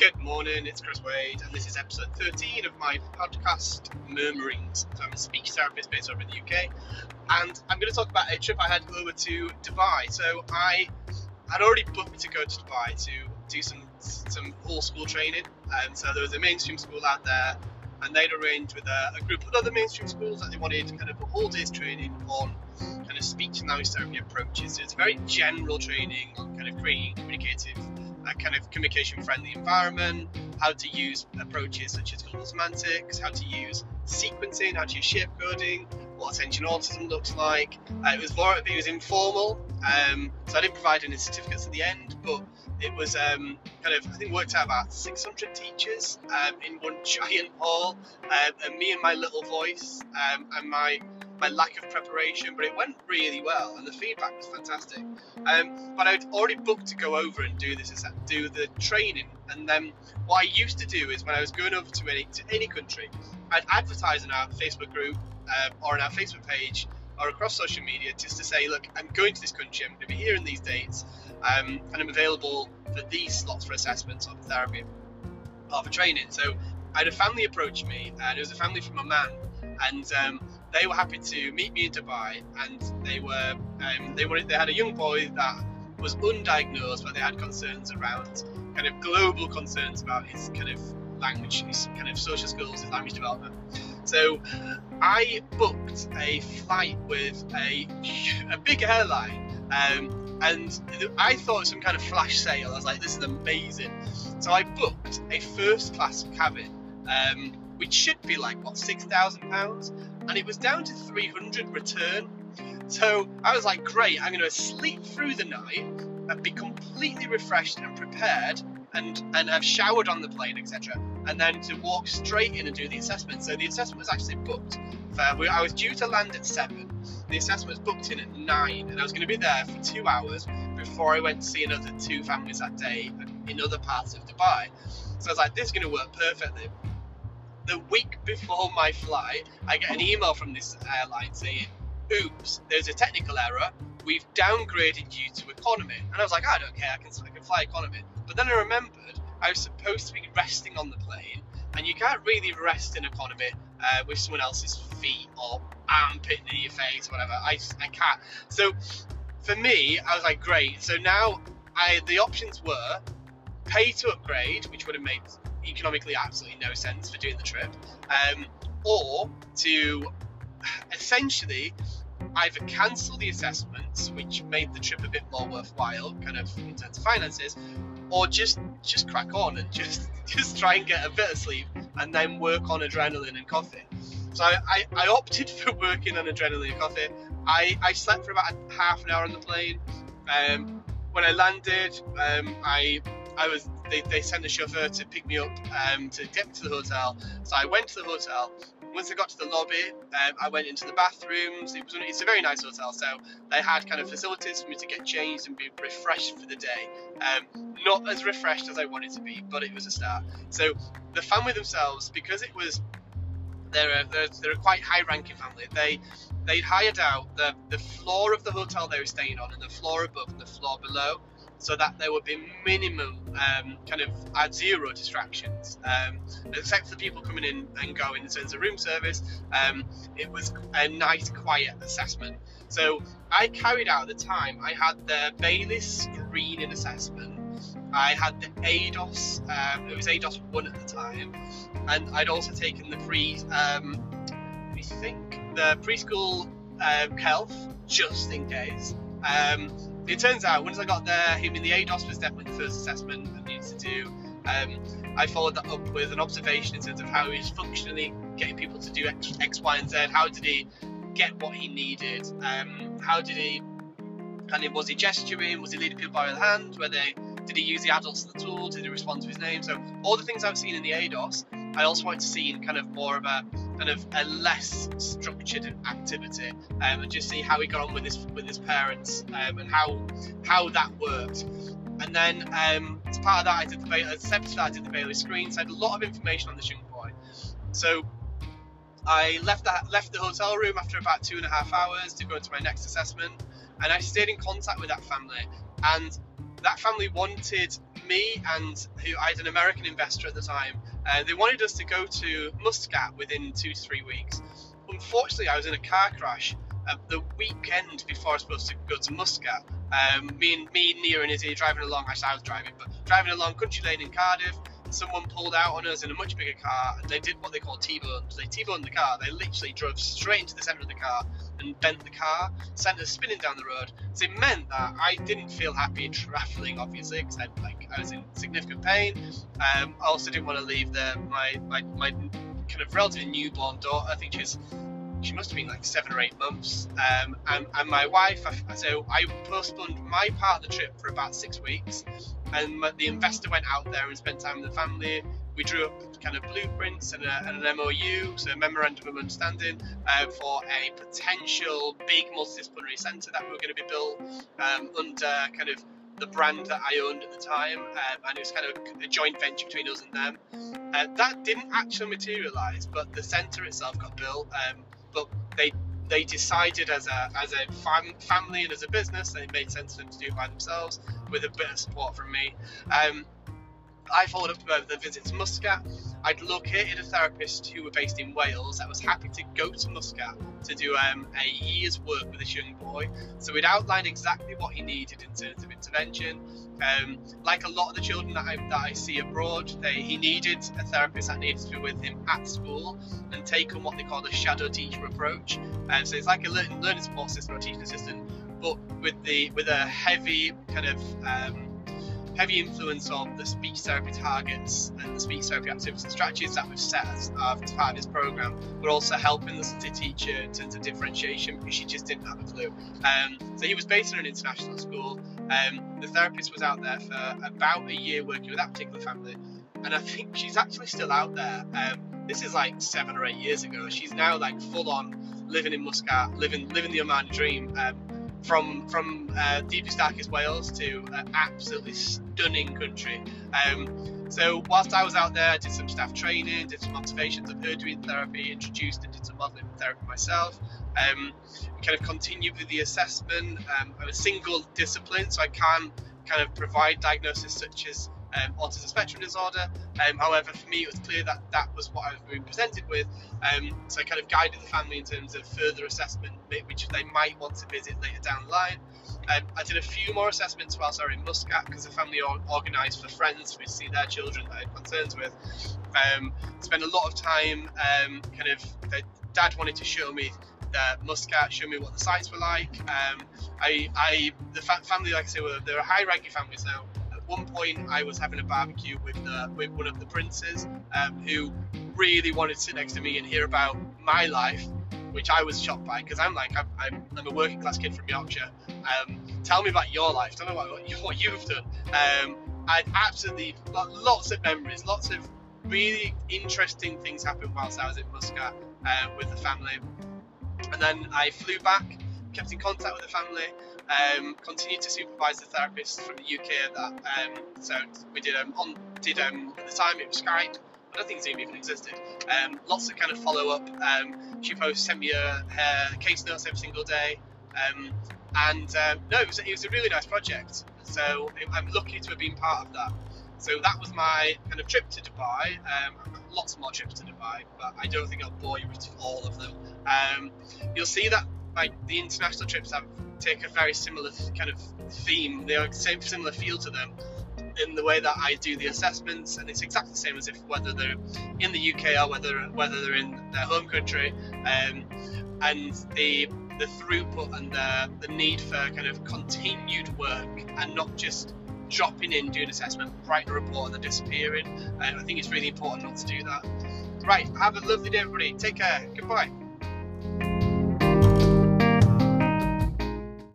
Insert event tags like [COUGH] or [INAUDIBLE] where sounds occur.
Good morning, it's Chris Wade, and this is episode 13 of my podcast, Murmurings. So I'm a speech therapist based over in the UK, and I'm going to talk about a trip I had over to Dubai. So I had already booked to go to Dubai to do some some whole school training, and so there was a mainstream school out there, and they'd arranged with a, a group of other mainstream schools that they wanted kind of a whole day's training on kind of speech and language therapy approaches. So it's very general training on kind of creating communicative a kind of communication friendly environment, how to use approaches such as global semantics, how to use sequencing, how to use shape coding, what attention autism looks like. Uh, it was more, it was informal, um, so I didn't provide any certificates at the end, but it was um, kind of I think worked out about 600 teachers um, in one giant hall, uh, and me and my little voice um, and my my lack of preparation, but it went really well, and the feedback was fantastic. Um, but I'd already booked to go over and do this, do the training, and then what I used to do is when I was going over to any to any country, I'd advertise in our Facebook group uh, or on our Facebook page or across social media just to say, look, I'm going to this country, I'm going to be here in these dates, um, and I'm available for these slots for assessments or therapy or for training. So I had a family approach me, and it was a family from a Oman, and um, they were happy to meet me in Dubai, and they were um, they wanted they had a young boy that was undiagnosed, but they had concerns around kind of global concerns about his kind of language, his kind of social skills, his language development. So I booked a flight with a a big airline, um, and I thought some kind of flash sale. I was like, this is amazing. So I booked a first class cabin. Um, which should be like what six thousand pounds, and it was down to three hundred return. So I was like, great, I'm going to sleep through the night and be completely refreshed and prepared, and and have showered on the plane, etc. And then to walk straight in and do the assessment. So the assessment was actually booked. For, I was due to land at seven. The assessment was booked in at nine, and I was going to be there for two hours before I went to see another two families that day in other parts of Dubai. So I was like, this is going to work perfectly the week before my flight, I get an email from this airline saying, "Oops, there's a technical error. We've downgraded you to economy." And I was like, "I don't care. I can I can fly economy." But then I remembered I was supposed to be resting on the plane, and you can't really rest in economy uh, with someone else's feet or armpit in your face, or whatever. I I can't. So for me, I was like, great. So now I the options were pay to upgrade, which would have made economically absolutely no sense for doing the trip, um, or to essentially either cancel the assessments, which made the trip a bit more worthwhile, kind of in terms of finances, or just just crack on and [LAUGHS] just just try and get a bit of sleep and then work on adrenaline and coffee. So I, I, opted [LAUGHS] for working on adrenaline and coffee. I, I slept for about half an hour on the plane. Um, when I landed, um, I I was they, they sent a chauffeur to pick me up um, to get me to the hotel. So I went to the hotel. Once I got to the lobby, um, I went into the bathrooms. It was it's a very nice hotel, so they had kind of facilities for me to get changed and be refreshed for the day. Um, not as refreshed as I wanted to be, but it was a start. So the family themselves, because it was they're a, they're, they're a quite high-ranking family. They they'd hired out the the floor of the hotel they were staying on, and the floor above and the floor below so that there would be minimum um, kind of at zero distractions, um, except for people coming in and going in terms of room service. Um, it was a nice, quiet assessment. So I carried out at the time. I had the Bayley's screening assessment. I had the ADOS. Um, it was ADOS one at the time, and I'd also taken the pre. Um, me think the preschool uh, health just in case. Um, it turns out once I got there, I mean the ADOS was definitely the first assessment I needed to do. Um, I followed that up with an observation in terms of how he was functionally getting people to do X, X Y, and Z. How did he get what he needed? Um, how did he kind of was he gesturing? Was he leading people by the hand? Were they did he use the adults as the tool? Did he respond to his name? So all the things I've seen in the ADOS, I also wanted to see in kind of more of a kind of a less structured activity um, and just see how he got on with his with his parents um, and how how that worked. And then um, as part of that, I did the Bayley, that, I did the Bayley screen, so I had a lot of information on this young boy. So I left the left the hotel room after about two and a half hours to go into my next assessment, and I stayed in contact with that family. And that family wanted me and who I had an American investor at the time. Uh, they wanted us to go to Muscat within two to three weeks. Unfortunately, I was in a car crash uh, the weekend before I was supposed to go to Muscat. Um, me and me, Nia and Izzy driving along. Actually, I was driving, but driving along country lane in Cardiff someone pulled out on us in a much bigger car and they did what they call T-boned. They T-boned the car. They literally drove straight into the centre of the car and bent the car, sent us spinning down the road. So it meant that I didn't feel happy travelling, obviously, because I, like, I was in significant pain. Um, I also didn't want to leave the, my, my, my kind of relatively newborn daughter. I think she's she must have been like seven or eight months. Um, and, and my wife, so I postponed my part of the trip for about six weeks and the investor went out there and spent time with the family. We drew up kind of blueprints and, a, and an MOU, so a memorandum of understanding, uh, for a potential big multidisciplinary centre that we were going to be built um, under kind of the brand that I owned at the time, um, and it was kind of a joint venture between us and them. Uh, that didn't actually materialise, but the centre itself got built. Um, but they they decided as a as a fam- family and as a business, it made sense for them to do it by themselves with a bit of support from me. Um, I followed up with a visit to Muscat. I'd located a therapist who were based in Wales that was happy to go to Muscat to do um, a year's work with this young boy. So we'd outlined exactly what he needed in terms of intervention. Um, like a lot of the children that I, that I see abroad, they, he needed a therapist that needed to be with him at school and take on what they call the shadow teacher approach. And so it's like a learning, learning support system or teaching assistant, but with the with a heavy kind of um, heavy influence of the speech therapy targets and the speech therapy activities and strategies that we've set as, uh, part of this program, but also helping the teacher in terms of differentiation because she just didn't have a clue. Um, so he was based in an international school. Um, the therapist was out there for about a year working with that particular family, and I think she's actually still out there. Um, this is like seven or eight years ago. She's now like full on living in Muscat, living living the Oman dream. Um, from from uh, deepest darkest Wales to uh, absolutely stunning country. Um, so whilst I was out there, I did some staff training, did some observations of her doing therapy, introduced and did some modelling therapy myself. Um, kind of continued with the assessment. Um, I'm a single discipline, so I can kind of provide diagnosis such as um, autism spectrum disorder. Um, however, for me, it was clear that that was what I was being presented with. Um, so I kind of guided the family in terms of further assessment, which they might want to visit later down the line. Um, I did a few more assessments whilst I was in Muscat because the family organised for friends to see their children that I had concerns with. Um, spent a lot of time um, kind of, dad wanted to show me the Muscat, showed me what the sites were like. Um, I, I, the fa- family, like I say, were, they're a high ranking families now At one point, I was having a barbecue with uh, with one of the princes um, who really wanted to sit next to me and hear about my life, which I was shocked by because I'm like I'm, I'm, I'm, a working class kid from Yorkshire. Um, tell me about your life. Tell me what, what you've done. Um, I absolutely lots of memories, lots of really interesting things happened whilst I was in Muscat uh, with the family. And then I flew back, kept in contact with the family, um, continued to supervise the therapist from the UK. That um, so we did um, on did um, at the time it was Skype. I don't think Zoom even existed. Um, lots of kind of follow up. Um, she posts sent me her, her case notes every single day. Um, and um, no, it was, it was, a really nice project. So I'm lucky to have been part of that. So that was my kind of trip to Dubai. Um, lots more trips to Dubai, but I don't think I'll bore you with all of them. Um, you'll see that like the international trips have take a very similar kind of theme. They are same similar feel to them in the way that I do the assessments, and it's exactly the same as if whether they're in the UK or whether whether they're in their home country. Um, and the the throughput and the, the need for kind of continued work and not just dropping in, doing assessment, writing a report and then disappearing. Uh, I think it's really important not to do that. Right, have a lovely day, everybody. Take care. Goodbye.